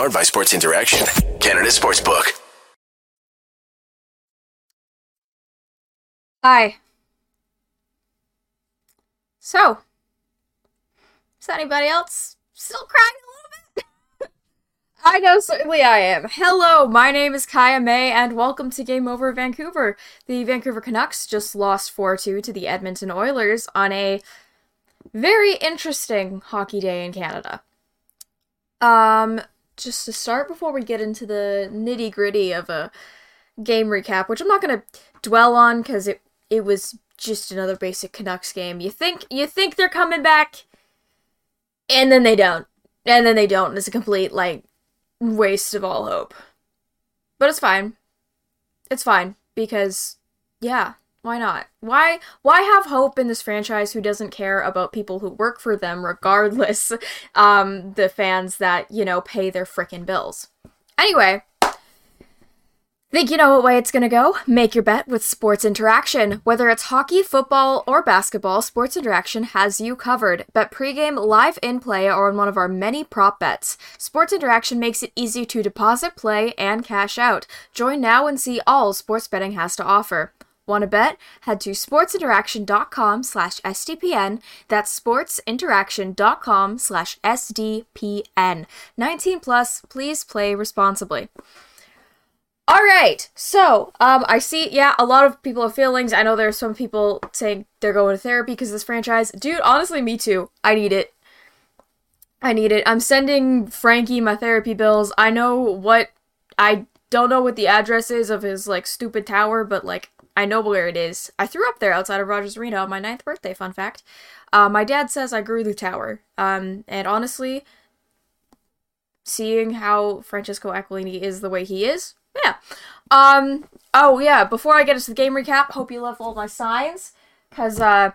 Powered by Sports Interaction, Canada Sportsbook. Hi. So, is anybody else still crying a little bit? I know certainly I am. Hello, my name is Kaja Mae, and welcome to Game Over Vancouver. The Vancouver Canucks just lost 4 2 to the Edmonton Oilers on a very interesting hockey day in Canada. Um, just to start, before we get into the nitty gritty of a game recap, which I'm not to dwell on because it it was just another basic Canucks game. You think you think they're coming back, and then they don't, and then they don't. It's a complete like waste of all hope. But it's fine. It's fine because yeah, why not? Why why have hope in this franchise who doesn't care about people who work for them regardless um the fans that, you know, pay their frickin' bills. Anyway, Think you know what way it's going to go? Make your bet with Sports Interaction. Whether it's hockey, football, or basketball, Sports Interaction has you covered. Bet pregame, live in play, or on one of our many prop bets. Sports Interaction makes it easy to deposit, play, and cash out. Join now and see all sports betting has to offer. Want to bet? Head to sportsinteraction.com slash SDPN. That's sportsinteraction.com slash SDPN. 19 plus, please play responsibly. All right. So, um, I see. Yeah, a lot of people have feelings. I know there's some people saying they're going to therapy because of this franchise. Dude, honestly, me too. I need it. I need it. I'm sending Frankie my therapy bills. I know what. I don't know what the address is of his like stupid tower, but like I know where it is. I threw up there outside of Rogers Arena on my ninth birthday. Fun fact. Uh, my dad says I grew the tower. Um, and honestly, seeing how Francesco Aquilini is the way he is, yeah. Um. Oh yeah. Before I get into the game recap, hope you love all my signs, cause uh,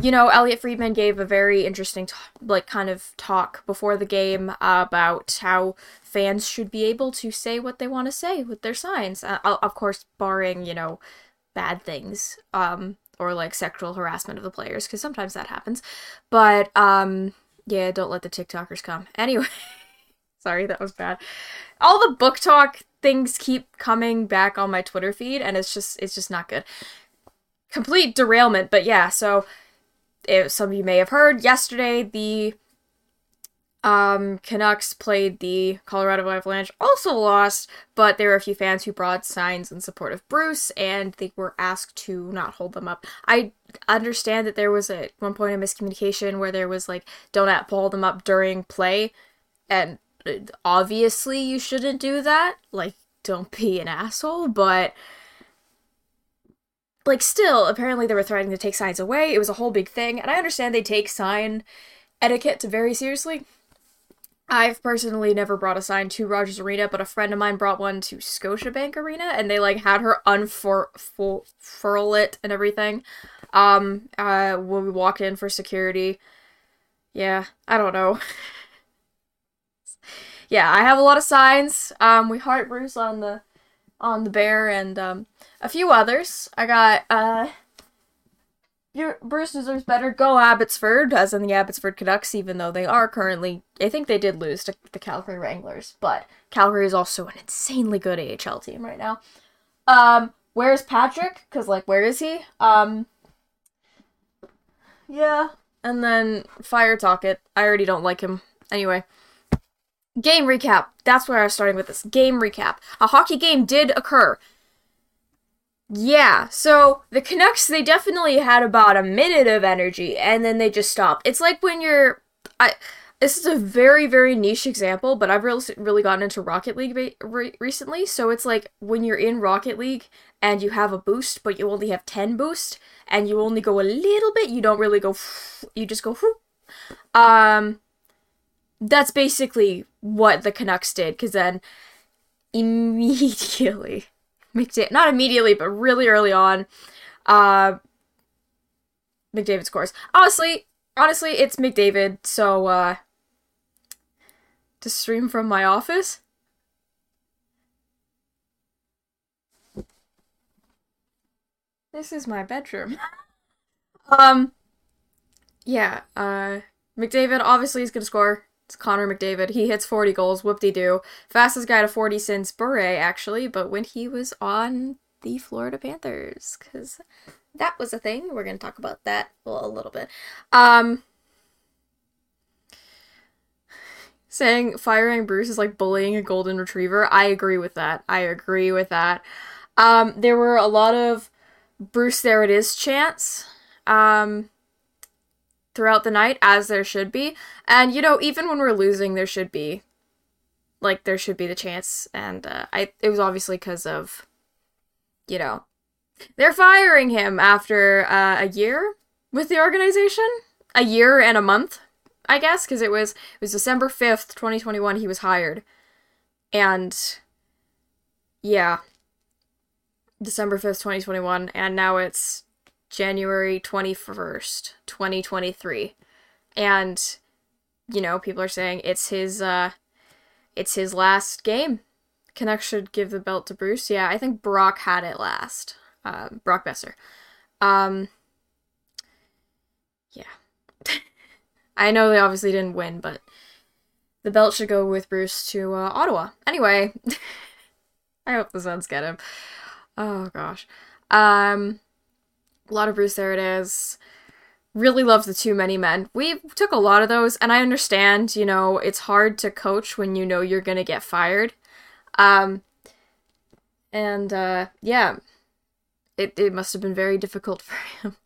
you know, Elliot Friedman gave a very interesting, t- like, kind of talk before the game about how fans should be able to say what they want to say with their signs. Uh, of course, barring you know, bad things. Um. Or like sexual harassment of the players, because sometimes that happens. But um, yeah, don't let the TikTokers come. Anyway. Sorry, that was bad. All the BookTok things keep coming back on my Twitter feed, and it's just it's just not good. Complete derailment, but yeah. So, if some of you may have heard yesterday, the um, Canucks played the Colorado Avalanche, also lost, but there were a few fans who brought signs in support of Bruce, and they were asked to not hold them up. I understand that there was at one point a miscommunication where there was like, don't hold them up during play, and obviously you shouldn't do that. Like, don't be an asshole, but like still apparently they were threatening to take signs away it was a whole big thing and i understand they take sign etiquette very seriously i've personally never brought a sign to rogers arena but a friend of mine brought one to scotiabank arena and they like had her unfurl it and everything um uh when we walked in for security yeah i don't know yeah, I have a lot of signs. Um, we heart Bruce on the on the bear and um, a few others. I got uh, Bruce deserves better. Go Abbotsford, as in the Abbotsford Canucks, even though they are currently. I think they did lose to the Calgary Wranglers, but Calgary is also an insanely good AHL team right now. Um, where's Patrick? Cause like, where is he? Um, yeah, and then Fire Tocchet. I already don't like him. Anyway. Game recap. That's where I was starting with this. Game recap. A hockey game did occur. Yeah, so the Canucks, they definitely had about a minute of energy and then they just stopped. It's like when you're. I. This is a very, very niche example, but I've really, really gotten into Rocket League re- recently. So it's like when you're in Rocket League and you have a boost, but you only have 10 boost, and you only go a little bit, you don't really go. You just go. Um, that's basically what the Canucks did, because then immediately, McDavid, not immediately, but really early on, uh, McDavid scores. Honestly, honestly, it's McDavid, so, uh, to stream from my office. This is my bedroom. um, yeah, uh, McDavid obviously is gonna score It's Connor McDavid. He hits 40 goals, whoop de doo. Fastest guy to 40 since Bure, actually, but when he was on the Florida Panthers, because that was a thing. We're going to talk about that a little bit. Um, saying firing Bruce is like bullying a golden retriever. I agree with that. I agree with that. Um, there were a lot of Bruce, there it is chants um, throughout the night, as there should be. And, you know, even when we're losing, there should be. Like, there should be the chance. And uh, I, it was obviously because of, you know, they're firing him after uh, a year with the organization. A year and a month, I guess, because it was it was December fifth, twenty twenty one. He was hired, and yeah, December 5th, 2021, and now it's January 21st, 2023. And you know, people are saying it's his uh it's his last game. Canucks should give the belt to Bruce. Yeah, I think Brock had it last. Uh, Brock Boeser. Um Yeah. I know they obviously didn't win, but the belt should go with Bruce to uh, Ottawa. Anyway, I hope the Suns get him. Oh gosh. Um a lot of Bruce there it is. Really love the too many men. We took a lot of those and I understand, you know, it's hard to coach when you know you're to get fired. Um and uh yeah. It it must have been very difficult for him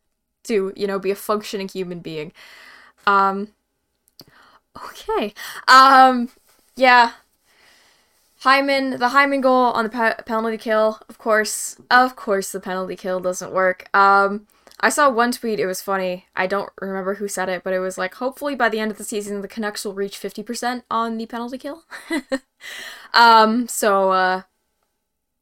to, you know, be a functioning human being. Um okay. Um yeah, Hyman, the Hyman goal on the pe- penalty kill, of course, of course, the penalty kill doesn't work. Um, I saw one tweet, it was funny. I don't remember who said it, but it was like, hopefully by the end of the season, the Canucks will reach 50% on the penalty kill. um, so, uh,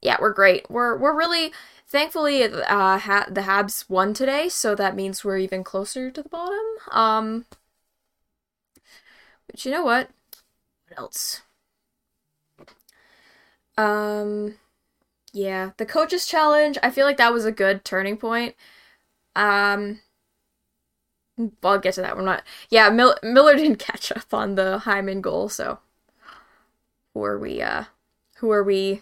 yeah, we're great. We're, we're really, thankfully, uh, ha- the Habs won today, so that means we're even closer to the bottom. Um, but you know what? What else? Um, yeah, the coaches challenge. I feel like that was a good turning point. Um, I'll get to that. We're not. Yeah, Mil- Miller didn't catch up on the Hyman goal, so who are we? Uh, who are we?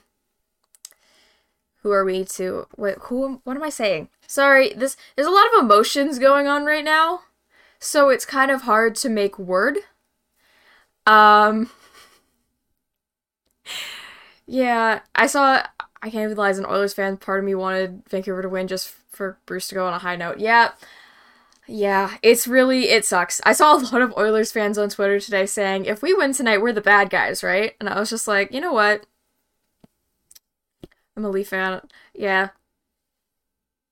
Who are we to? Wait, who? What am I saying? Sorry, this there's a lot of emotions going on right now, so it's kind of hard to make word. Um. Yeah, I saw. I can't even lie. As an Oilers fan, part of me wanted Vancouver to win just for Bruce to go on a high note. Yeah, yeah, it's really it sucks. I saw a lot of Oilers fans on Twitter today saying, "If we win tonight, we're the bad guys, right?" And I was just like, you know what? I'm a Leaf fan. Yeah.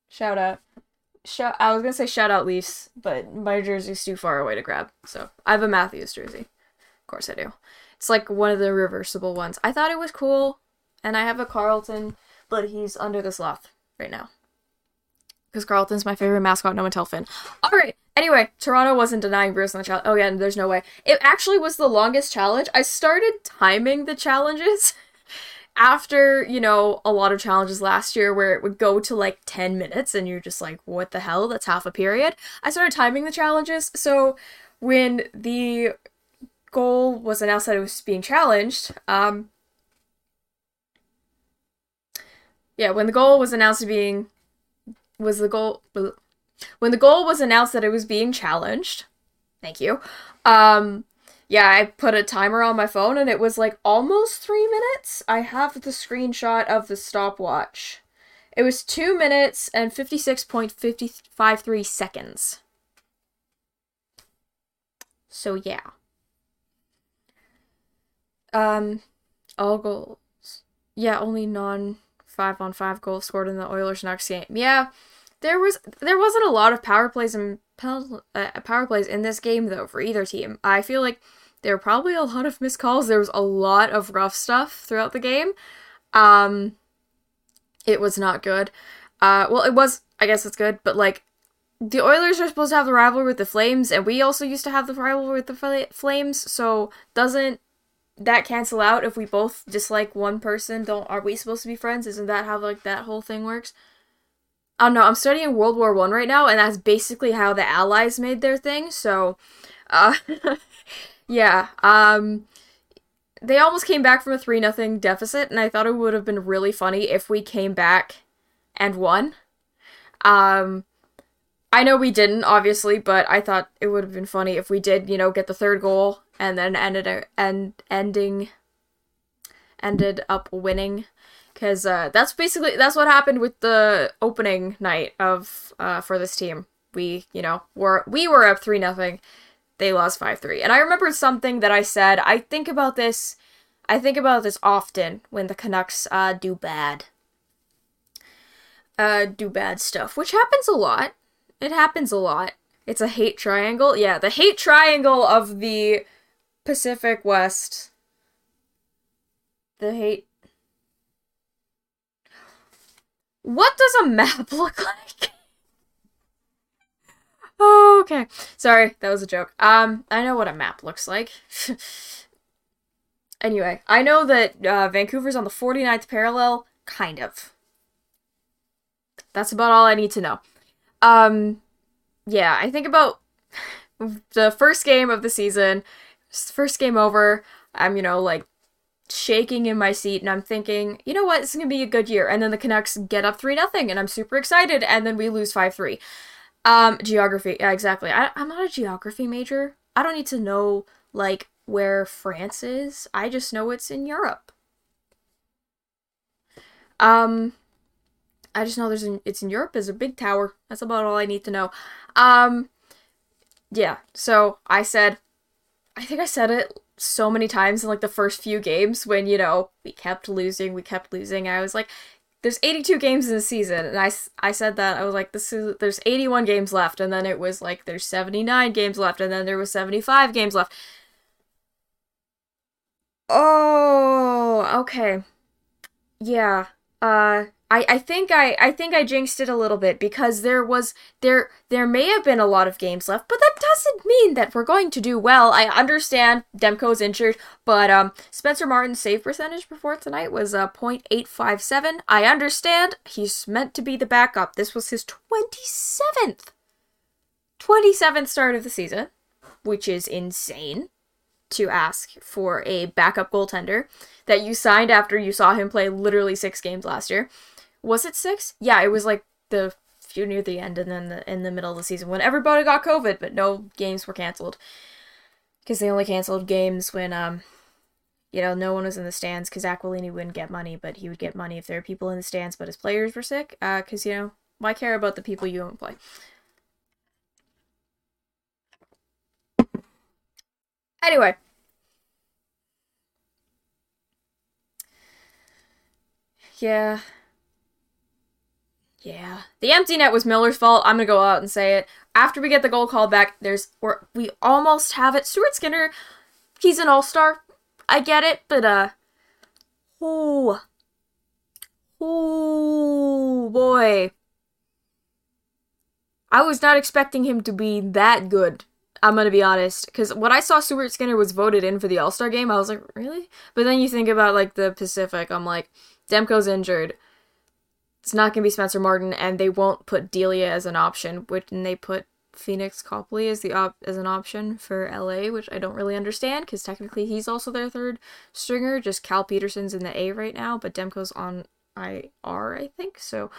Shout out. Shout. I was gonna say shout out Leafs, but my jersey's too far away to grab. So I have a Matthews jersey. Of course I do. It's like one of the reversible ones. I thought it was cool, and I have a Carlton, but he's under the sloth right now. Because Carlton's my favorite mascot, no one tell Fin. Alright, anyway, Toronto wasn't denying Bruce on the challenge. Oh yeah, there's no way. It actually was the longest challenge. I started timing the challenges after, you know, a lot of challenges last year where it would go to like 10 minutes and you're just like, what the hell? That's half a period. I started timing the challenges, so when the goal was announced that it was being challenged, um, yeah, when the goal was announced being was the goal when the goal was announced that it was being challenged. Thank you. Um, yeah, I put a timer on my phone and it was like almost three minutes. I have the screenshot of the stopwatch. It was two minutes and 56.553 seconds. So, yeah. Um, all goals. Yeah, only non five on five goals scored in the Oilers next game. Yeah, there was there wasn't a lot of power plays and uh, power plays in this game though for either team. I feel like there were probably a lot of missed calls. There was a lot of rough stuff throughout the game. Um, it was not good. Uh, well, it was. I guess it's good, but like the Oilers are supposed to have the rivalry with the Flames, and we also used to have the rivalry with the Flames. So doesn't that cancel out if we both dislike one person? Don't are we supposed to be friends? Isn't that how like that whole thing works? I don't know. I'm studying World War One right now, and that's basically how the Allies made their thing. So, uh, yeah. Um, they almost came back from a three nothing deficit, and I thought it would have been really funny if we came back and won. Um, I know we didn't, obviously, but I thought it would have been funny if we did, you know, get the third goal and then ended and ending ended up winning because uh, that's basically that's what happened with the opening night of uh, for this team. We you know were we were up three nothing, they lost five three, and I remember something that I said. I think about this, I think about this often when the Canucks uh, do bad, uh, do bad stuff, which happens a lot. It happens a lot. It's a hate triangle. Yeah, the hate triangle of the Pacific West. The hate What does a map look like? okay. Sorry, that was a joke. Um, I know what a map looks like. anyway, I know that uh, Vancouver's on the 49th parallel, kind of. That's about all I need to know. Um, yeah, I think about the first game of the season, first game over. I'm, you know, like shaking in my seat and I'm thinking, you know what, is gonna be a good year. And then the Canucks get up three nothing, and I'm super excited, and then we lose five three. Um, geography, yeah, exactly. I, I'm not a geography major. I don't need to know like where France is. I just know it's in Europe. Um, I just know there's an, it's in Europe. There's a big tower. That's about all I need to know. Um, yeah. So I said, I think I said it so many times in like the first few games when you know we kept losing, we kept losing. I was like, there's 82 games in the season, and I I said that I was like, this is there's 81 games left, and then it was like there's 79 games left, and then there was 75 games left. Oh, okay. Yeah. Uh I, I think I, I think I jinxed it a little bit because there was there there may have been a lot of games left, but that doesn't mean that we're going to do well. I understand Demko's injured, but um Spencer Martin's save percentage before tonight was uh 0.857. I understand he's meant to be the backup. This was his 27th 27th start of the season, which is insane to ask for a backup goaltender that you signed after you saw him play literally 6 games last year was it six? Yeah, it was like the few near the end and then the, in the middle of the season when everybody got COVID, but no games were canceled because they only canceled games when um you know no one was in the stands because Aquilini wouldn't get money, but he would get money if there were people in the stands, but his players were sick. Uh, because you know why care about the people you don't play. Anyway. Yeah. Yeah. The empty net was Miller's fault. I'm gonna go out and say it. After we get the goal called back, there's or we almost have it. Stuart Skinner, he's an all-star. I get it, but uh Oh. Oh boy. I was not expecting him to be that good. I'm gonna be honest, because when I saw Stuart Skinner was voted in for the All Star game, I was like, really? But then you think about like the Pacific, I'm like, Demko's injured it's not going to be Spencer Martin, and they won't put Delia as an option, which and they put Phoenix Copley as the op- as an option for LA, which I don't really understand because technically he's also their third stringer. Just Cal Petersen's in the A right now, but Demko's on IR, I think. So,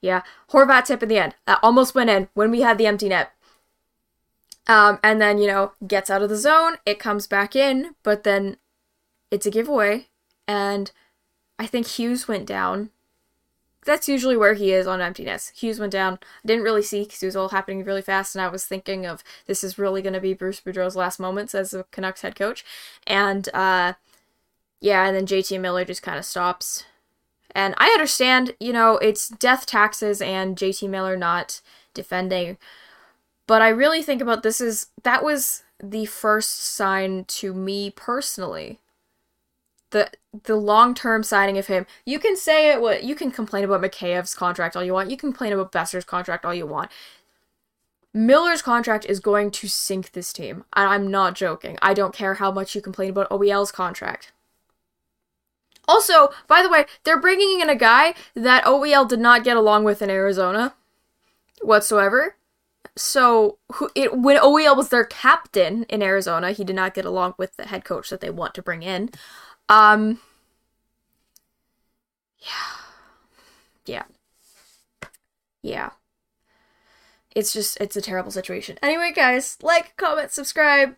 yeah, Horvat tip in the end. That almost went in when we had the empty net. Um, and then you know gets out of the zone, it comes back in, but then it's a giveaway, and I think Hughes went down that's usually where he is on emptiness. Hughes went down. I didn't really see because it was all happening really fast, and I was thinking of this is really going to be Bruce Boudreau's last moments as the Canucks head coach. And uh, yeah, and then JT Miller just kind of stops. And I understand, you know, it's death taxes and JT Miller not defending. But I really think about this is that was the first sign to me personally the the long term signing of him. You can say it what you can complain about Mikheyev's contract all you want. You can complain about Boeser's contract all you want. Miller's contract is going to sink this team. And I'm not joking. I don't care how much you complain about OEL's contract. Also, by the way, they're bringing in a guy that OEL did not get along with in Arizona whatsoever. so who, it, when OEL was their captain in Arizona, he did not get along with the head coach that they want to bring in. Um, yeah, yeah, yeah. It's just it's a terrible situation. Anyway, guys, like, comment, subscribe.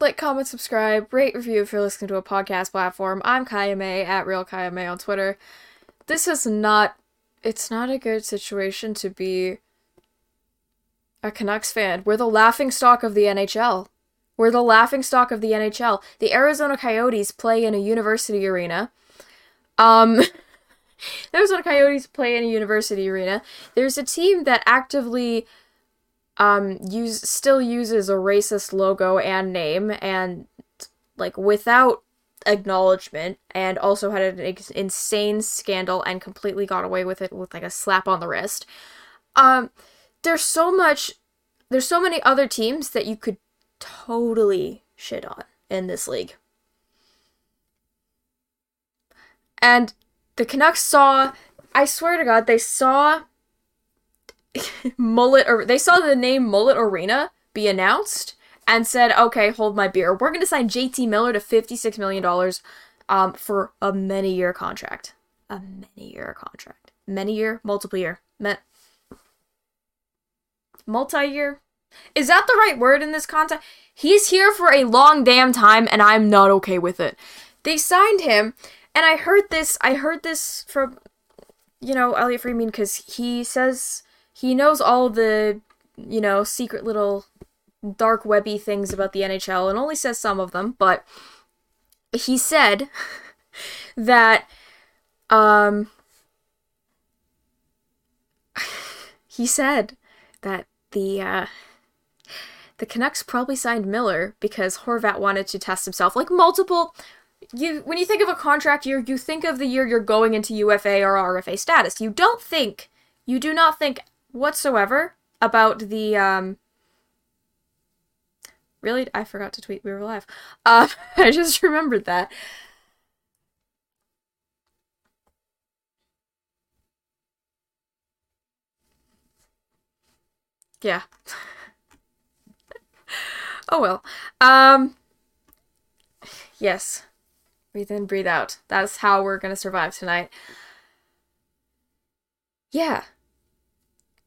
like, comment, subscribe, rate, review if you're listening to a podcast platform. I'm Kaja Mae at Real Kaja Mae on Twitter. This is not, it's not a good situation to be a Canucks fan. We're the laughing stock of the NHL. We're the laughing stock of the NHL. The Arizona Coyotes play in a university arena. Um, the Arizona Coyotes play in a university arena. There's a team that actively um use still uses a racist logo and name and like without acknowledgement and also had an ex- insane scandal and completely got away with it with like a slap on the wrist. Um there's so much there's so many other teams that you could totally shit on in this league. And the Canucks saw I swear to god they saw Mullet or they saw the name Mullet Arena be announced and said, "Okay, hold my beer. We're going to sign JT Miller to 56 million dollars um for a many year contract. A many year contract. Many year, multiple year. Me- multi-year. Is that the right word in this context? He's here for a long damn time and I'm not okay with it. They signed him and I heard this I heard this from you know, Elliot Friedman cuz he says he knows all the, you know, secret little dark webby things about the NHL and only says some of them, but he said that um he said that the uh the Canucks probably signed Miller because Horvat wanted to test himself. Like multiple you when you think of a contract year you think of the year you're going into UFA or RFA status. You don't think you do not think whatsoever about the um really i forgot to tweet we were live. Uh i just remembered that yeah oh well um yes breathe in breathe out that's how we're gonna survive tonight yeah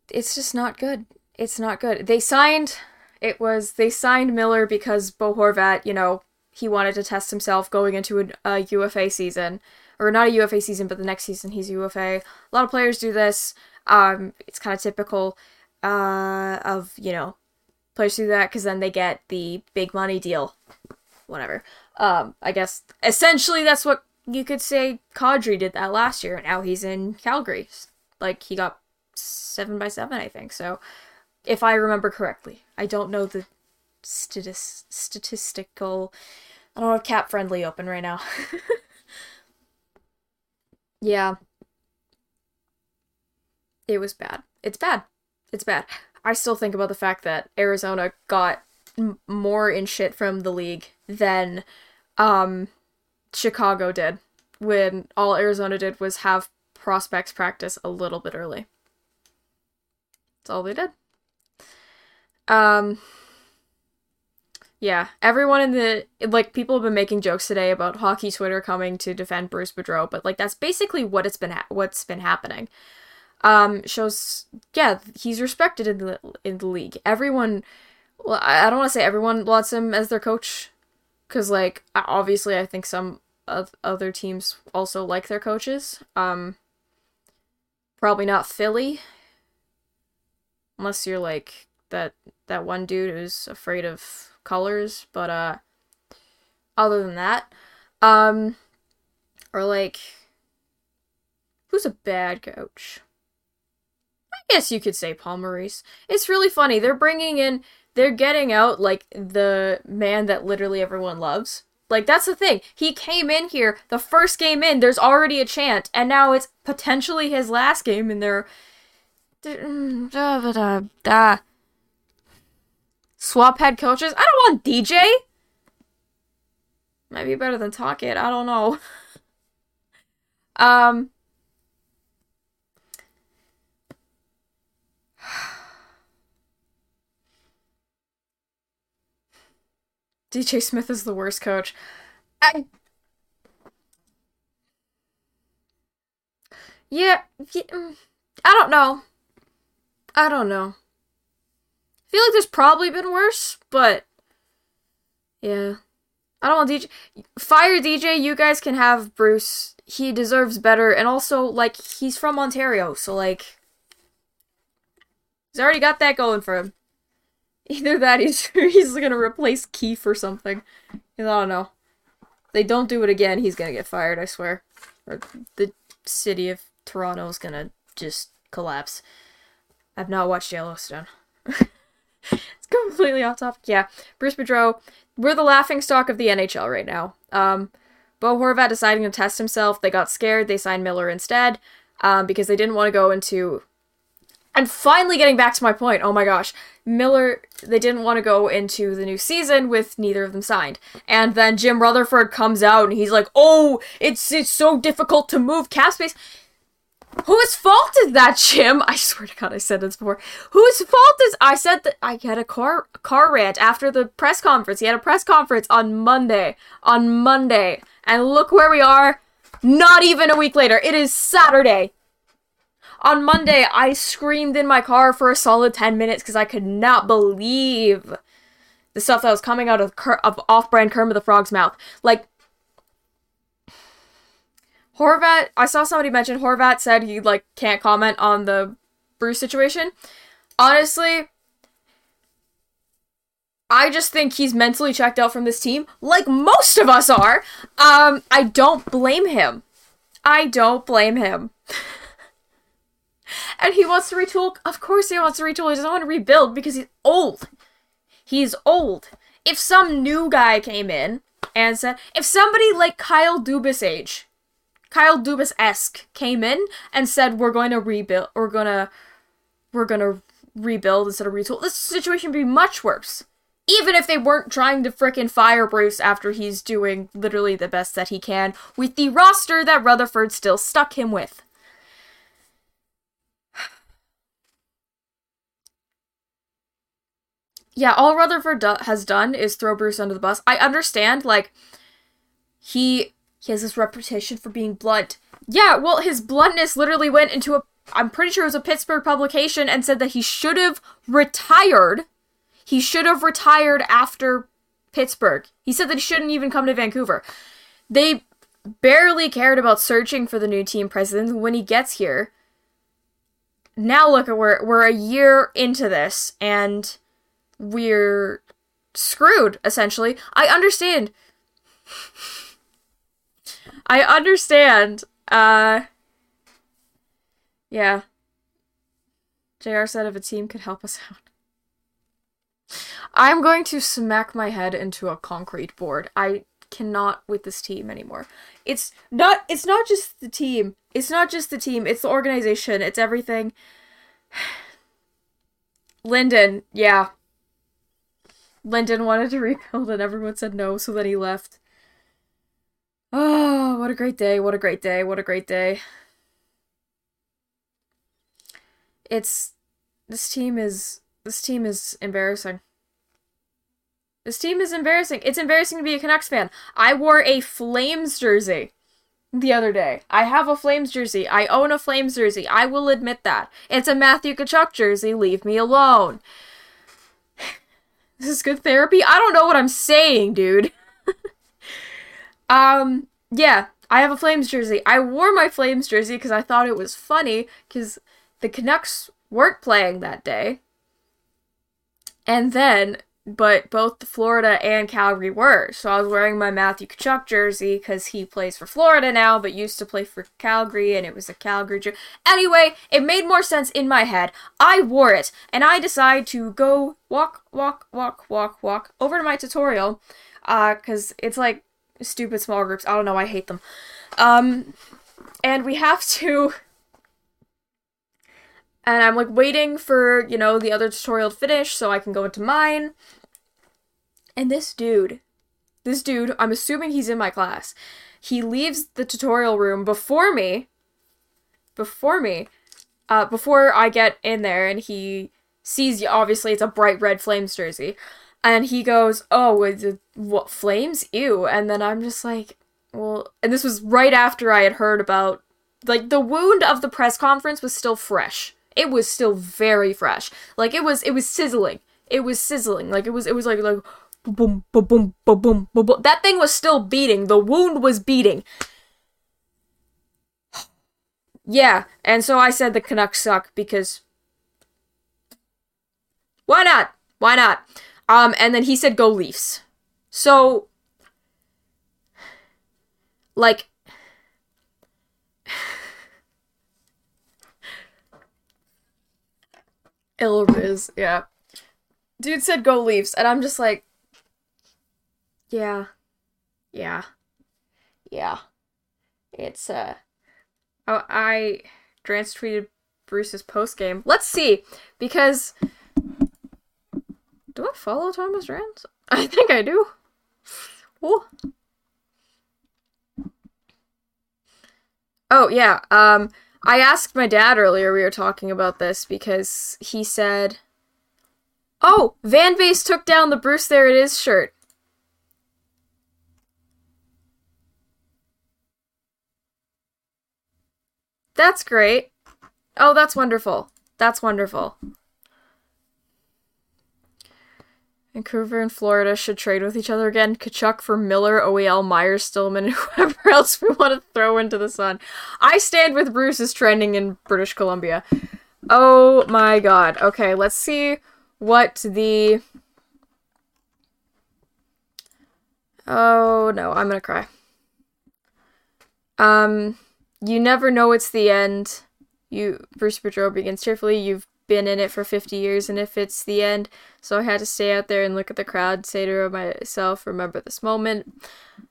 it's just not good. It's not good. They signed it was they signed Miller because Bo Horvat, you know, he wanted to test himself going into a, a UFA season or not a UFA season, but the next season he's UFA. A lot of players do this. Um, it's kind of typical uh, of you know players do that because then they get the big money deal, whatever. Um, I guess essentially that's what you could say. Kadri did that last year, and now he's in Calgary. Like he got seven by seven, I think. So, if I remember correctly, I don't know the statis- statistical. I don't have CapFriendly open right now. yeah, it was bad. It's bad. It's bad. I still think about the fact that Arizona got m- more in shit from the league than um Chicago did when all Arizona did was have prospects practice a little bit early. That's all they did. Um yeah, everyone in the like people have been making jokes today about hockey Twitter coming to defend Bruce Boudreau, but like that's basically what it's been ha- what's been happening. Um shows yeah, he's respected in the in the league. Everyone well, I don't want to say everyone wants him as their coach cuz like obviously I think some of other teams also like their coaches. Um probably not Philly unless you're like that that one dude who's afraid of colors but uh other than that um or like who's a bad coach guess you could say paul maurice it's really funny they're bringing in they're getting out like the man that literally everyone loves like that's the thing he came in here the first game in there's already a chant and now it's potentially his last game and they're Swap head coaches? I don't want DJ. Might be better than Tocchet. I don't know. Um. DJ Smith is the worst coach. I. Yeah, yeah, mm, I don't know. I don't know. I feel like there's probably been worse, but yeah. I don't want DJ fire DJ, you guys can have Bruce. He deserves better and also like he's from Ontario, so like he's already got that going for him. Either that he's he's gonna replace Keefe or something. I don't know. If they don't do it again, he's gonna get fired, I swear. Or the city of Toronto is gonna just collapse. I've not watched Yellowstone. it's completely off topic. Yeah, Bruce Boudreau, we're the laughing stock of the NHL right now. Um, Bo Horvat deciding to test himself. They got scared. They signed Miller instead um, because they didn't want to go into. And finally, getting back to my point. Oh my gosh, Miller. They didn't want to go into the new season with neither of them signed. And then Jim Rutherford comes out and he's like, "Oh, it's it's so difficult to move cap space." Whose fault is that, Jim? I swear to God, I said this before. Whose fault is? I said that I had a car car rant after the press conference. He had a press conference on Monday. On Monday, and look where we are. Not even a week later. It is Saturday. On Monday, I screamed in my car for a solid ten minutes because I could not believe the stuff that was coming out of, of off-brand Kermit the Frog's mouth. Like Horvat, I saw somebody mention Horvat said he like can't comment on the Bruce situation. Honestly, I just think he's mentally checked out from this team, like most of us are. Um, I don't blame him. I don't blame him. and he wants to retool. Of course, he wants to retool. He doesn't want to rebuild because he's old. He's old. If some new guy came in and said, if somebody like Kyle Dubas age Kyle Dubas esque came in and said we're going to rebuild we're gonna we're gonna rebuild instead of retool, this situation would be much worse. Even if they weren't trying to frickin' fire Bruce after he's doing literally the best that he can with the roster that Rutherford still stuck him with. Yeah, all Rutherford do- has done is throw Bruce under the bus. I understand, like, he he has this reputation for being blunt. Yeah, well, his bluntness literally went into a. I'm pretty sure it was a Pittsburgh publication and said that he should have retired. He should have retired after Pittsburgh. He said that he shouldn't even come to Vancouver. They barely cared about searching for the new team president when he gets here. Now look at we're we're a year into this and we're screwed essentially. I understand I understand. Uh Yeah. JR said if a team could help us out. I'm going to smack my head into a concrete board. I cannot with this team anymore. It's not it's not just the team. It's not just the team, it's the organization, it's everything. Lyndon, yeah. Lyndon wanted to rebuild and everyone said no, so then he left. Oh, what a great day, what a great day, what a great day. It's this team is this team is embarrassing. This team is embarrassing. It's embarrassing to be a Canucks fan. I wore a Flames jersey the other day. I have a Flames jersey. I own a Flames jersey. I will admit that. It's a Matthew Tkachuk jersey. Leave me alone. This is good therapy. I don't know what I'm saying, dude. Um, yeah, I have a Flames jersey. I wore my Flames jersey because I thought it was funny because the Canucks weren't playing that day. And then, but both the Florida and Calgary were. So I was wearing my Matthew Tkachuk jersey because he plays for Florida now, but used to play for Calgary, and it was a Calgary jersey. Anyway, it made more sense in my head. I wore it, and I decided to go walk, walk, walk, walk, walk over to my tutorial, uh, because it's like stupid small groups. I don't know, I hate them. Um, and we have to. And I'm like waiting for, you know, the other tutorial to finish so I can go into mine. And this dude this dude, I'm assuming he's in my class. He leaves the tutorial room before me. Before me. Uh, before I get in there and he sees obviously it's a bright red flames jersey. And he goes, "Oh, it, what flames? Ew!" And then I'm just like, "Well," and this was right after I had heard about, like, the wound of the press conference was still fresh. It was still very fresh. Like it was, it was sizzling. It was sizzling. Like it was, it was like like boom, boom, boom, boom, boom, boom, boom. That thing was still beating. The wound was beating. yeah, and so I said the Canucks suck because why not? Why not? Um, and then he said go Leafs. So, like, Ilriz, yeah. Dude said go Leafs, and I'm just like, yeah, yeah, yeah. It's uh, oh, I trans tweeted Bruce's post game. Let's see, because do I follow Thomas Drance? I think I do. Oh. Oh yeah. Um I asked my dad earlier we were talking about this because he said Oh, Van Base took down the Bruce There It Is shirt. That's great. Oh, that's wonderful. That's wonderful. Vancouver and Florida should trade with each other again. Tkachuk for Miller, OEL, Myers, Stillman, and whoever else we want to throw into the sun. I stand with Bruce is trending in British Columbia. Oh my god. Okay, let's see what the. Oh no, I'm gonna cry. Um, you never know it's the end. You Bruce Boudreau begins cheerfully. You've been in it for 50 years and if it's the end so i had to stay out there and look at the crowd say to myself remember this moment.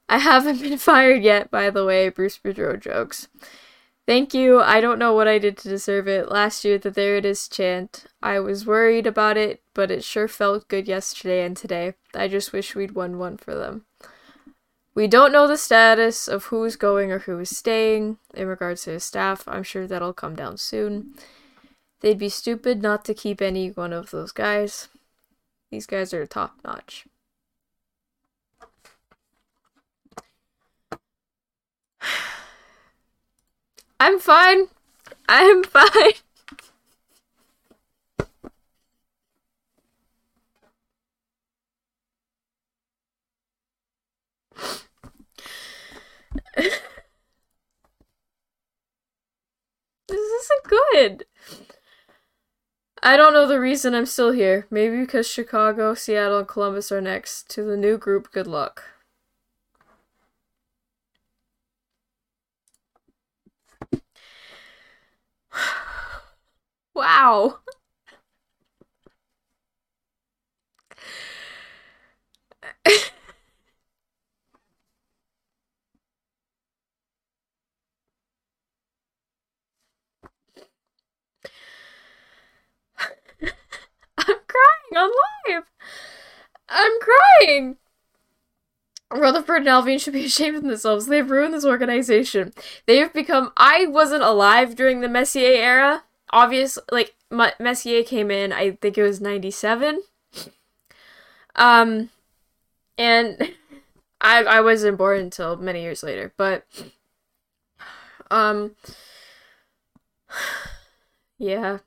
I haven't been fired yet by the way bruce boudreau jokes. Thank you. I don't know what i did to deserve it. Last year the there it is chant i was worried about it but it sure felt good yesterday and today. I just wish we'd won one for them. We don't know the status of who's going or who is staying in regards to his staff. I'm sure that'll come down soon They'd be stupid not to keep any one of those guys. These guys are top notch. I'm fine. I'm fine. this isn't good. I don't know the reason I'm still here. Maybe because Chicago, Seattle, and Columbus are next. To the new group, good luck. wow. On live. I'm crying. Rutherford and Allvin should be ashamed of themselves. They've ruined this organization. They've become. I wasn't alive during the Messier era. Obviously, like Messier came in. I think it was '97. Um, and I I wasn't born until many years later. But um, yeah,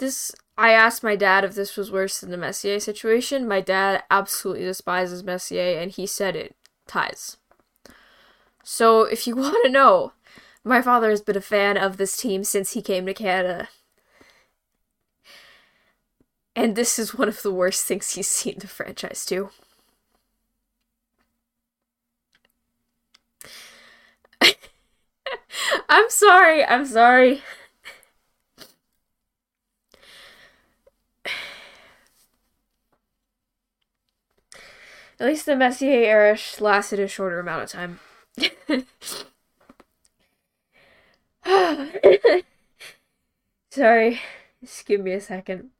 this I asked my dad if this was worse than the Messier situation. My dad absolutely despises Messier and he said it ties. So if you want to know, my father has been a fan of this team since he came to Canada. And this is one of the worst things he's seen the franchise do. I'm sorry. I'm sorry. At least the Messier era lasted a shorter amount of time. Sorry, just give me a second.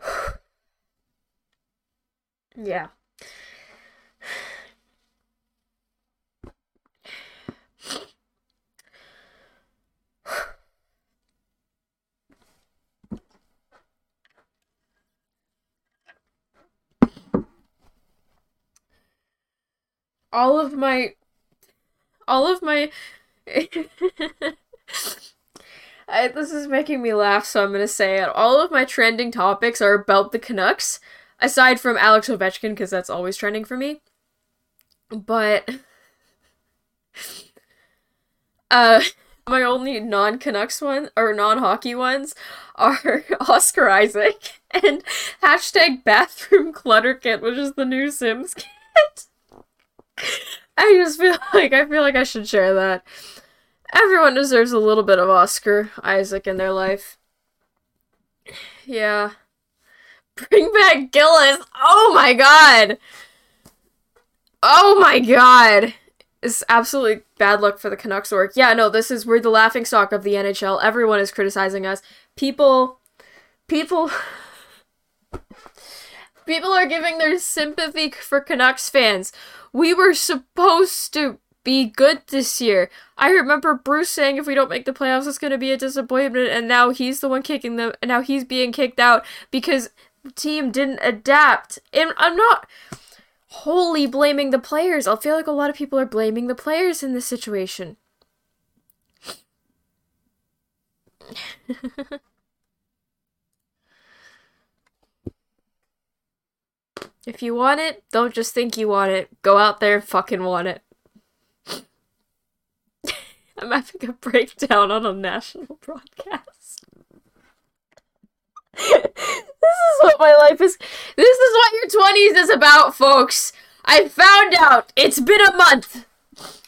yeah. All of my all of my I, this is making me laugh, so I'm gonna say it. All of my trending topics are about the Canucks, aside from Alex Ovechkin, because that's always trending for me. But uh my only non Canucks one or non hockey ones are Oscar Isaac and hashtag bathroom clutter kit, which is the new Sims kit. I just feel like I feel like I should share that. Everyone deserves a little bit of Oscar Isaac in their life. Yeah. Bring back Gillis. Oh my god. Oh my god. It's absolutely bad luck for the Canucks work. Yeah, no, this is we're the laughing stock of the NHL. Everyone is criticizing us. People people people are giving their sympathy for Canucks fans. We were supposed to be good this year. I remember Bruce saying if we don't make the playoffs, it's going to be a disappointment, and now he's the one kicking them, and now he's being kicked out because the team didn't adapt. And I'm not wholly blaming the players. I feel like a lot of people are blaming the players in this situation. if you want it, don't just think you want it. Go out there and fucking want it. I'm having a breakdown on a national broadcast. this is what my life is. This is what your 20s is about, folks. I found out. It's been a month.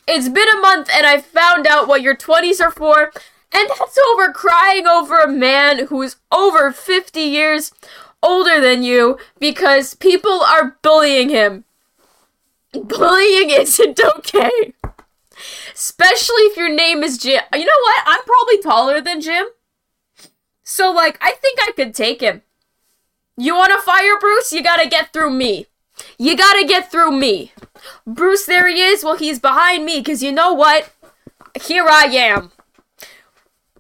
It's been a month, and I found out what your 20s are for. And that's over crying over a man who is over 50 years older than you because people are bullying him. Bullying isn't okay. Especially if your name is Jim. You know what? I'm probably taller than Jim. So, like, I think I could take him. You want to fire Bruce? You gotta get through me. You gotta get through me. Bruce, there he is. Well, he's behind me, because you know what? Here I am.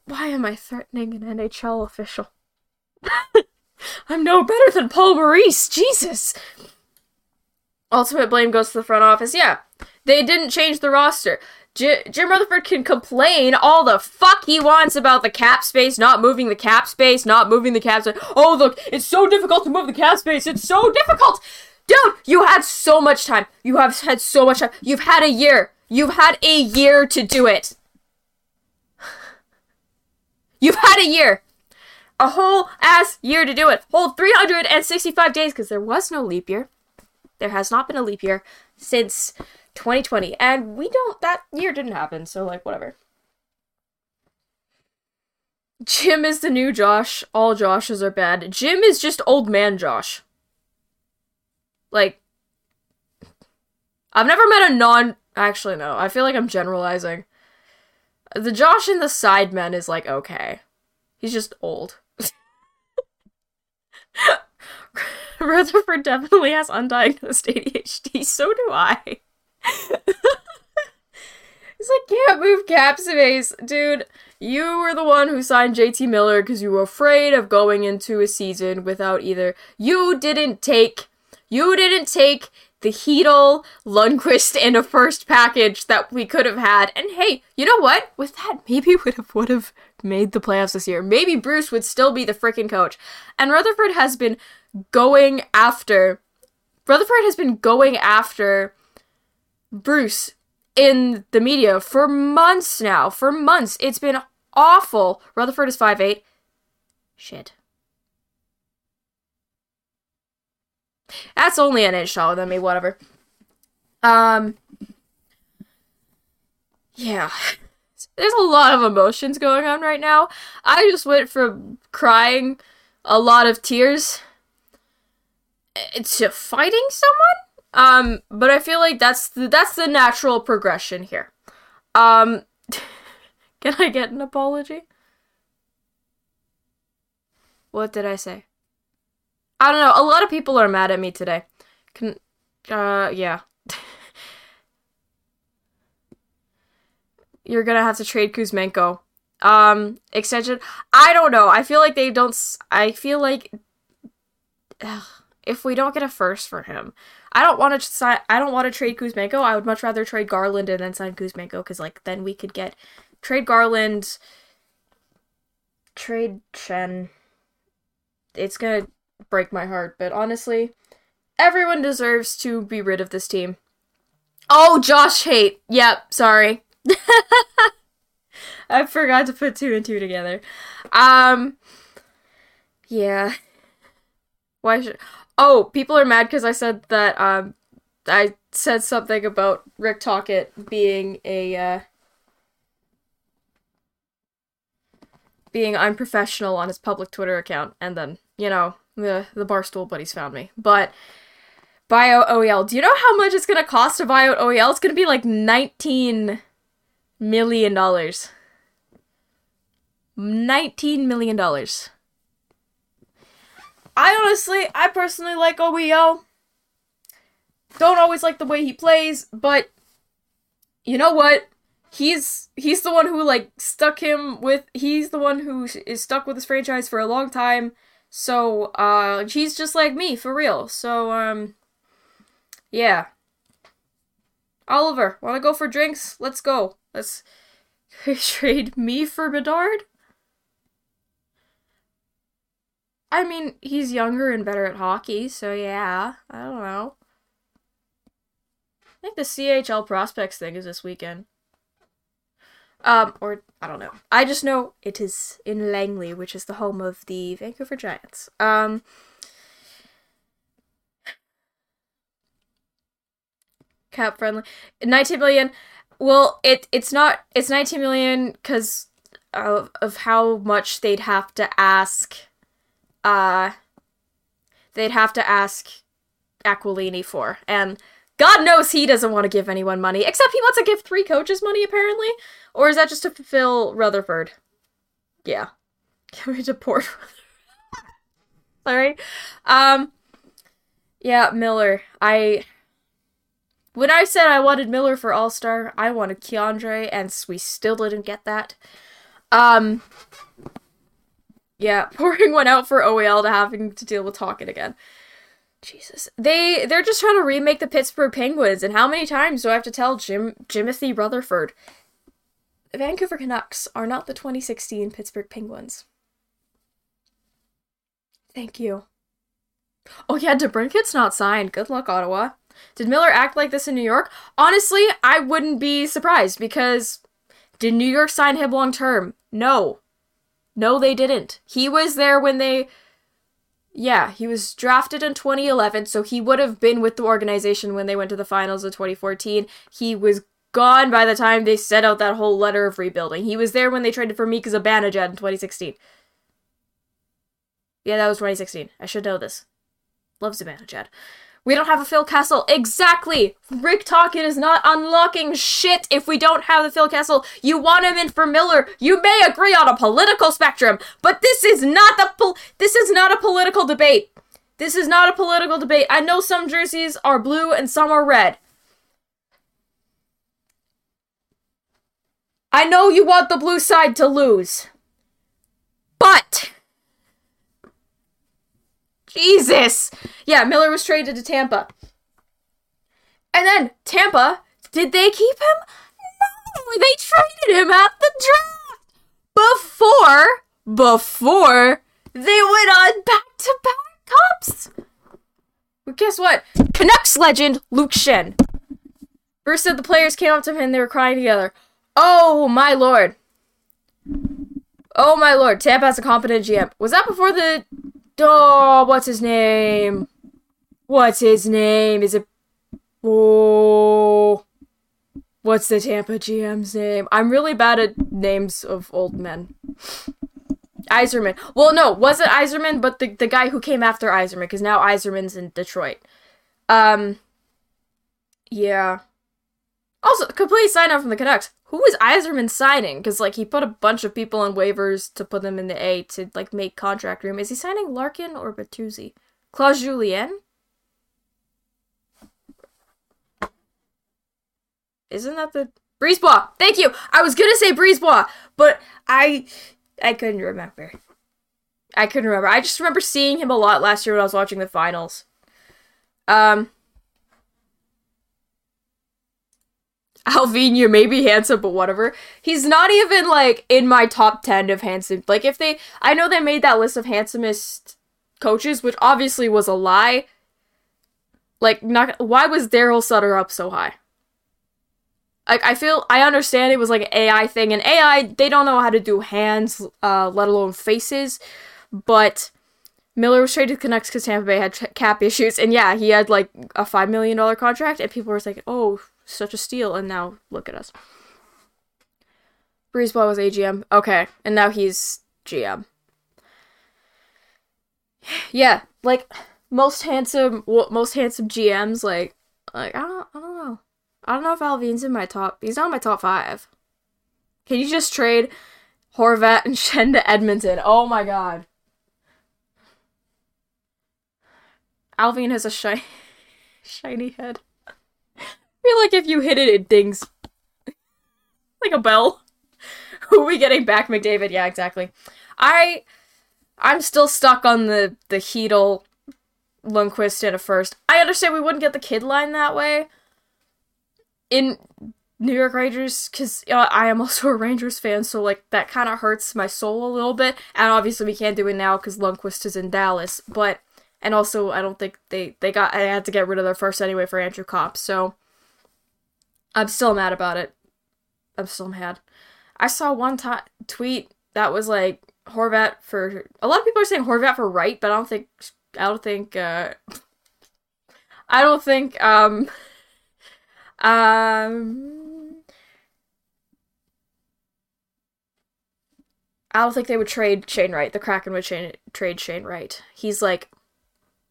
Why am I threatening an NHL official? I'm no better than Paul Maurice. Jesus. Ultimate blame goes to the front office. Yeah, they didn't change the roster. J- Jim Rutherford can complain all the fuck he wants about the cap space, not moving the cap space, not moving the cap space. Oh, look, it's so difficult to move the cap space. It's so difficult. Dude, you had so much time. You have had so much time. You've had a year. You've had a year to do it. You've had a year. A whole ass year to do it. Whole 365 days because there was no leap year. There has not been a leap year since 2020. And we don't, that year didn't happen, so like, whatever. Jim is the new Josh. All Joshes are bad. Jim is just old man Josh. Like, I've never met a non. Actually, no. I feel like I'm generalizing. The Josh in the Sidemen is like okay. He's just old. Rutherford definitely has undiagnosed ADHD. So do I. He's like, can't move cap space. Dude, you were the one who signed JT Miller because you were afraid of going into a season without either. You didn't take. You didn't take the Chytil, Lundkvist, and a first package that we could have had. And hey, you know what? With that, maybe would have would have made the playoffs this year. Maybe Bruce would still be the freaking coach. And Rutherford has been going after. Rutherford has been going after Bruce in the media for months now. For months. It's been awful. Rutherford is five eight. Shit. That's only an inch taller than me, whatever. Um Yeah. There's a lot of emotions going on right now. I just went from crying a lot of tears to fighting someone. Um, but I feel like that's the, that's the natural progression here. Um, can I get an apology? What did I say? I don't know. A lot of people are mad at me today Can, uh, yeah. You're gonna have to trade Kuzmenko. Um, extension. I don't know. I feel like they don't. I feel like ugh, if we don't get a first for him, I don't want to sign. I don't want to trade Kuzmenko. I would much rather trade Garland and then sign Kuzmenko because like then we could get trade Garland, trade Schenn. It's gonna break my heart, but honestly, everyone deserves to be rid of this team. Oh, Josh Hate. Yep, sorry. I forgot to put two and two together. Um, yeah. Why should? Oh, people are mad because I said that. Um, I said something about Rick Tocchet being a uh, being unprofessional on his public Twitter account, and then you know the the barstool buddies found me. But bio OEL, do you know how much it's gonna cost to buy out OEL? It's gonna be like nineteen million dollars. Nineteen million dollars. I honestly, I personally like OEL. Don't always like the way he plays, but you know what? He's he's the one who like stuck him with. He's the one who is stuck with this franchise for a long time. So uh, he's just like me for real. So um, yeah. Oliver, want to go for drinks? Let's go. Let's trade me for Bedard. I mean, he's younger and better at hockey, so yeah. I don't know. I think the CHL prospects thing is this weekend. Um, or I don't know. I just know it is in Langley, which is the home of the Vancouver Giants. Um, CapFriendly, nineteen million. Well, it it's not. It's nineteen million because of of how much they'd have to ask. Uh, they'd have to ask Aquilini for, and God knows he doesn't want to give anyone money, except he wants to give three coaches money, apparently. Or is that just to fulfill Rutherford? Yeah. Can we deport Sorry. Um, yeah, Miller. I. When I said I wanted Miller for All Star, I wanted Keandre, and we still didn't get that. Um. Yeah, pouring one out for OEL to having to deal with talking again. Jesus. They they're just trying to remake the Pittsburgh Penguins, and how many times do I have to tell Jim Jimothy Rutherford? The Vancouver Canucks are not the 2016 Pittsburgh Penguins. Thank you. Oh yeah, DeBrincat's not signed. Good luck, Ottawa. Did Miller act like this in New York? Honestly, I wouldn't be surprised because did New York sign him long term? No. No, they didn't. He was there when they yeah, he was drafted in 2011, so he would have been with the organization when they went to the finals of 2014. He was gone by the time they set out that whole letter of rebuilding. He was there when they traded for Mika Zibanejad in 2016. Yeah, that was 2016. I should know this. Love Zibanejad. We don't have a Phil Kessel. Exactly! Rick Tocchet is not unlocking shit if we don't have the Phil Kessel. You want him in for Miller. You may agree on a political spectrum, but this is not the pol- this is not a political debate. This is not a political debate. I know some jerseys are blue and some are red. I know you want the blue side to lose. But Jesus. Yeah, Miller was traded to Tampa. And then Tampa, did they keep him? No, they traded him at the draft. Before, before they went on back-to-back cups. But guess what? Canucks legend Luke Schenn. Bruce said the players came up to him and they were crying together. Oh my lord. Oh my lord, Tampa has a competent GM. Was that before the Oh, what's his name? What's his name? Is it Oh What's the Tampa GM's name? I'm really bad at names of old men. Yzerman. Well, no, wasn't Yzerman, but the, the guy who came after Yzerman, because now Yzerman's in Detroit. Um, yeah. Also, complete sign off from the Canucks who was Yzerman signing? Because like he put a bunch of people on waivers to put them in the A to like make contract room. Is he signing Larkin or Bertuzzi? Claude Julien? Isn't that the Brisebois? Thank you. I was gonna say Brisebois, but I I couldn't remember. I couldn't remember. I just remember seeing him a lot last year when I was watching the finals. Um, Alvino may be handsome, but whatever. He's not even like in my top ten of handsome. Like if they, I know they made that list of handsomest coaches, which obviously was a lie. Like, not why was Darryl Sutter up so high? Like I feel I understand it was like an AI thing, and AI they don't know how to do hands, uh, let alone faces. But Miller was traded to Canucks because Tampa Bay had cap issues, and yeah, he had like a five million dollar contract, and people were like, "Oh, such a steal!" And now look at us. Brisebois was AGM, okay, and now he's GM. Yeah, like most handsome, most handsome GMs, like, like I don't, I don't know, I don't know if Allvin's in my top. He's not in my top five. Can you just trade Horvat and Schenn to Edmonton? Oh my god. Allvin has a shi- shiny head. Feel like if you hit it, it dings. like a bell. Who are we getting back, McDavid? Yeah, exactly. I I'm still stuck on the the Chytil Lundkvist in a first. I understand we wouldn't get the kid line that way in New York Rangers because uh, I am also a Rangers fan, so like that kind of hurts my soul a little bit. And obviously we can't do it now because Lundkvist is in Dallas, but and also I don't think they they got I had to get rid of their first anyway for Andrew Copp, so I'm still mad about it. I'm still mad. I saw one t- tweet that was like Horvat for a lot of people are saying Horvat for right, but I don't think I don't think uh I don't think um um I don't think they would trade Shane Wright. The Kraken would trade Shane Wright. He's like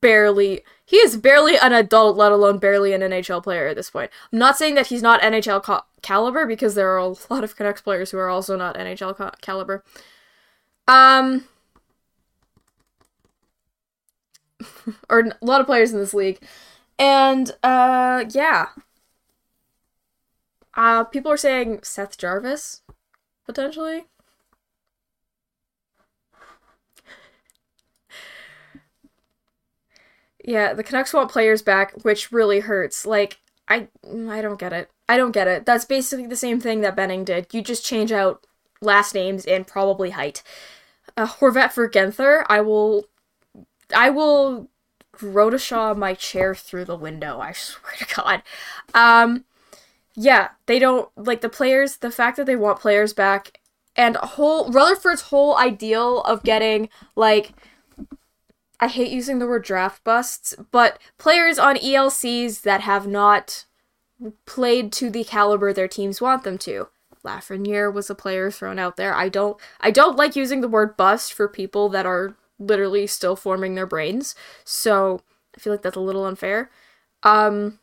barely he is barely an adult, let alone barely an NHL player at this point. I'm not saying that he's not NHL ca- caliber because there are a lot of Canucks players who are also not NHL ca- caliber. Um or a lot of players in this league. And uh yeah. Uh people are saying Seth Jarvis potentially. Yeah, the Canucks want players back, which really hurts. Like, I I don't get it. I don't get it. That's basically the same thing that Benning did. You just change out last names and probably height. Uh, Horvat for Guenther, I will I will Rotoshaw my chair through the window, I swear to God. Um yeah, they don't like the players, the fact that they want players back and whole Rutherford's whole ideal of getting like I hate using the word draft busts, but players on ELCs that have not played to the caliber their teams want them to. Lafreniere was a player thrown out there. I don't I don't like using the word bust for people that are literally still forming their brains. So I feel like that's a little unfair. Um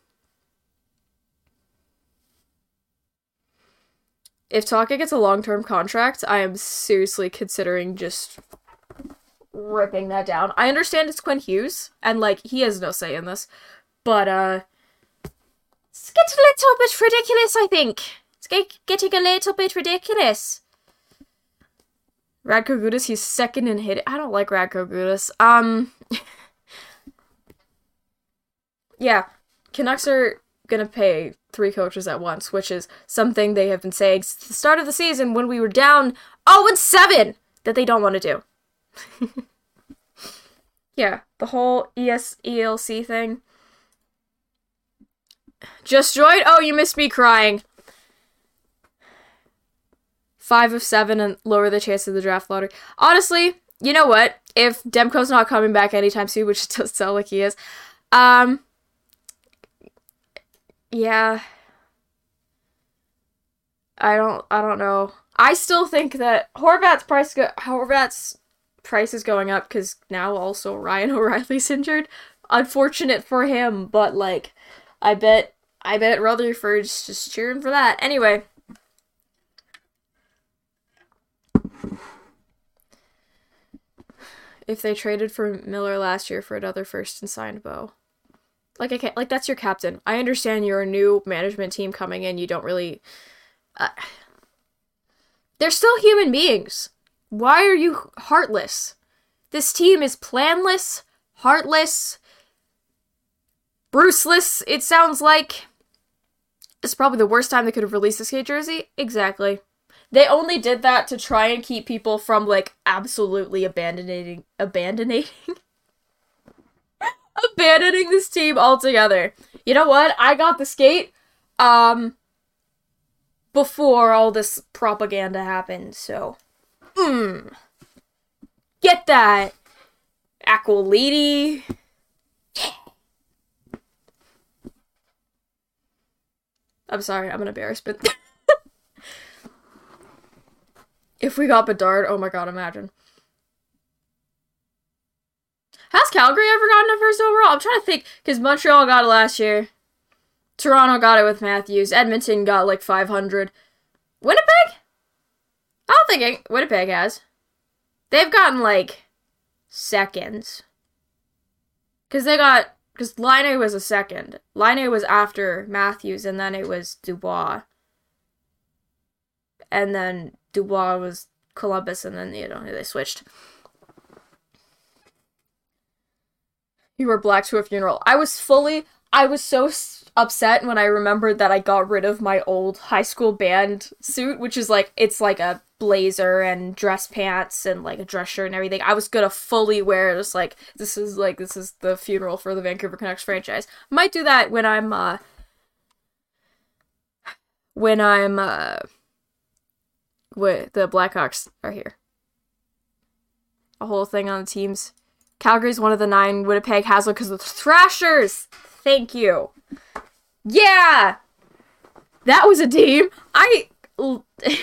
If Taka gets a long-term contract, I am seriously considering just ripping that down. I understand it's Quinn Hughes, and like he has no say in this, but uh, it's getting a little bit ridiculous. I think it's get- getting a little bit ridiculous. Radko Gudas, he's second in hit. I don't like Radko Gudas. Um, yeah, Canucks are gonna pay three coaches at once, which is something they have been saying since the start of the season when we were down 0 and 7 that they don't want to do. yeah, the whole ES ELC thing. Just joined? Oh, you missed me crying. Five of seven and lower the chance of the draft lottery. Honestly, you know what? If Demko's not coming back anytime soon, which it does sound like he is, um, yeah. I don't. I don't know. I still think that Horvat's price go- Horvat's price is going up because now also Ryan O'Reilly's injured. Unfortunate for him, but like, I bet I bet Rutherford's just cheering for that. Anyway. If they traded for Miller last year for another first and signed Bo. Like I can't like that's your captain. I understand you're a new management team coming in. You don't really. Uh, they're still human beings. Why are you heartless? This team is planless, heartless, Bruceless. It sounds like. It's probably the worst time they could have released this skate jersey. Exactly. They only did that to try and keep people from like absolutely abandoning abandoning abandoning this team altogether. You know what? I got the skate um before all this propaganda happened, so mm. Get that Aqua Lady. I'm sorry, I'm embarrassed, but if we got Bedard, oh my god, imagine. Has Calgary ever gotten a first overall? I'm trying to think, because Montreal got it last year. Toronto got it with Matthews. Edmonton got like 500. Winnipeg? I don't think Winnipeg has. They've gotten like seconds. Because they got. Because Laine was a second. Laine was after Matthews, and then it was Dubois. And then Dubois was Columbus, and then, you know, they switched. You were black to a funeral. I was fully. I was so upset when I remembered that I got rid of my old high school band suit, which is like it's like a blazer and dress pants and like a dress shirt and everything. I was gonna fully wear just like this is like this is the funeral for the Vancouver Canucks franchise. Might do that when I'm uh when I'm uh with the Blackhawks are here. A whole thing on the teams. Calgary's one of the nine. Winnipeg has one because the Thrashers. Thank you. Yeah, that was a team. I.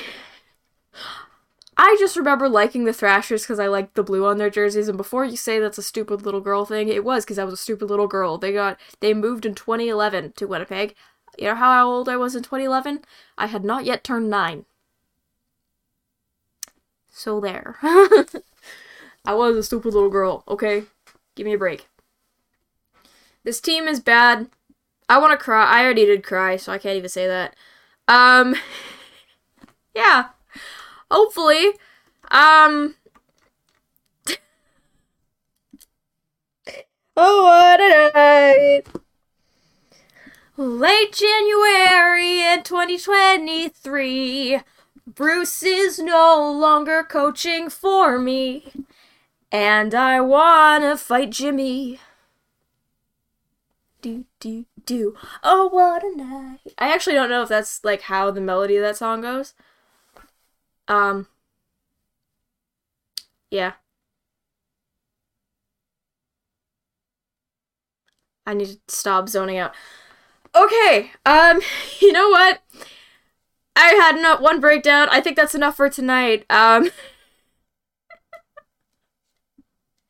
I just remember liking the Thrashers because I liked the blue on their jerseys. And before you say that's a stupid little girl thing, it was because I was a stupid little girl. They got they moved in 2011 to Winnipeg. You know how old I was in 2011? I had not yet turned nine. So there. I was a stupid little girl, okay? Give me a break. This team is bad. I want to cry. I already did cry, so I can't even say that. Um, yeah. Hopefully. Um. oh, what a night! Late January in 2023. Bruce is no longer coaching for me. And I wanna fight Jimmy. Do, do, do. Oh, what a night. I actually don't know if that's like how the melody of that song goes. Um. Yeah. I need to stop zoning out. Okay, um, you know what? I had not one breakdown. I think that's enough for tonight. Um.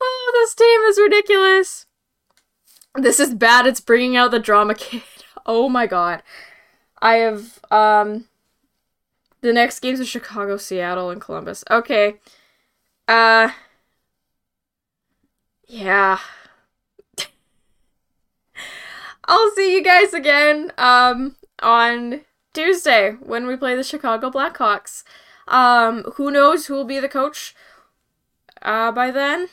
oh, this team is ridiculous. This is bad. It's bringing out the drama kid. Oh my god. I have, um. The next games are Chicago, Seattle, and Columbus. Okay. Uh. Yeah. I'll see you guys again um on Tuesday when we play the Chicago Blackhawks. Um who knows who will be the coach uh by then?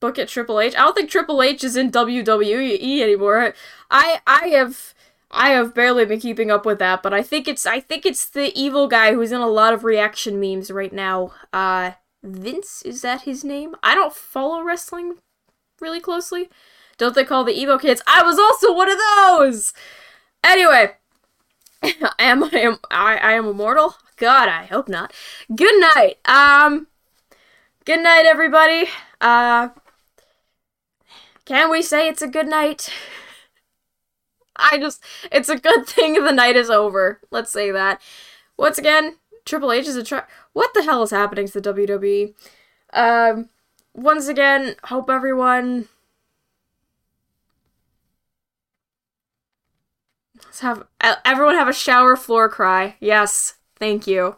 Book at Triple H. I don't think Triple H is in WWE anymore. I I have I have barely been keeping up with that, but I think it's I think it's the evil guy who's in a lot of reaction memes right now. Uh Vince is that his name? I don't follow wrestling really closely. Don't they call the Evo kids? I was also one of those. Anyway, am I am I, I am immortal? God, I hope not. Good night. Um Good night everybody. Uh Can we say it's a good night? I just, it's a good thing the night is over. Let's say that. Once again, Triple H is a try. What the hell is happening to the WWE? Um, once again, hope everyone. Let's have everyone have a shower floor cry. Yes, thank you.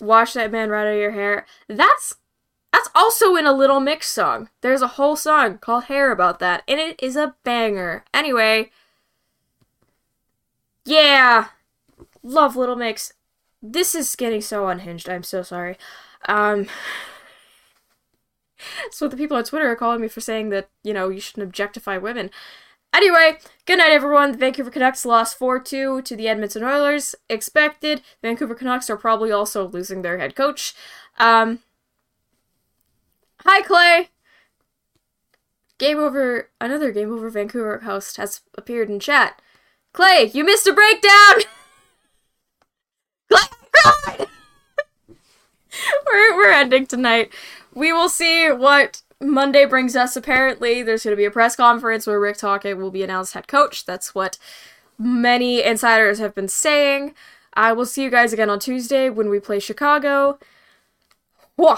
Wash that man right out of your hair. That's That's also in a Little Mix song. There's a whole song called Hair about that, and it is a banger. Anyway, yeah, love Little Mix. This is getting so unhinged. I'm so sorry. Um, that's what the people on Twitter are calling me for saying that, you know, you shouldn't objectify women. Anyway, good night, everyone. The Vancouver Canucks lost 4 2 to the Edmonton Oilers. Expected. Vancouver Canucks are probably also losing their head coach. Um, hi, Clay. Game over. Another Game Over Vancouver host has appeared in chat. Clay, you missed a breakdown! Clay, we're, we're ending tonight. We will see what Monday brings us. Apparently, there's going to be a press conference where Rick Tocchet will be announced head coach. That's what many insiders have been saying. I will see you guys again on Tuesday when we play Chicago. Whoa.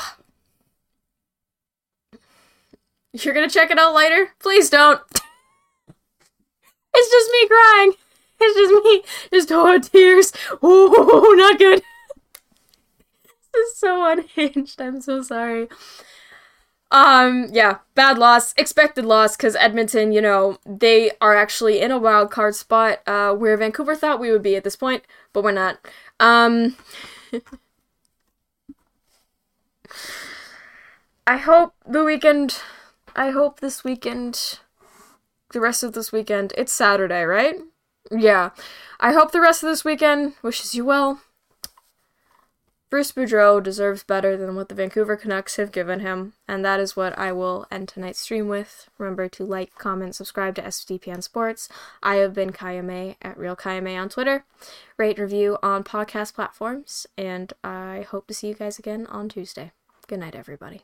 You're gonna check it out later? Please don't. it's just me crying. It's just me. Just oh tears. Oh, not good. this is so unhinged. I'm so sorry. Um, yeah, bad loss, expected loss, because Edmonton, you know, they are actually in a wild card spot, uh, where Vancouver thought we would be at this point, but we're not. Um, I hope the weekend, I hope this weekend, the rest of this weekend, it's Saturday, right? Yeah. I hope the rest of this weekend wishes you well. Bruce Boudreau deserves better than what the Vancouver Canucks have given him, and that is what I will end tonight's stream with. Remember to like, comment, subscribe to SDPN Sports. I have been Kaja Mae at Real Kaja Mae on Twitter. Rate review on podcast platforms, and I hope to see you guys again on Tuesday. Good night, everybody.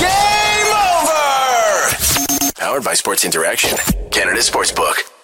Game over! Powered by Sports Interaction, Canada Sportsbook.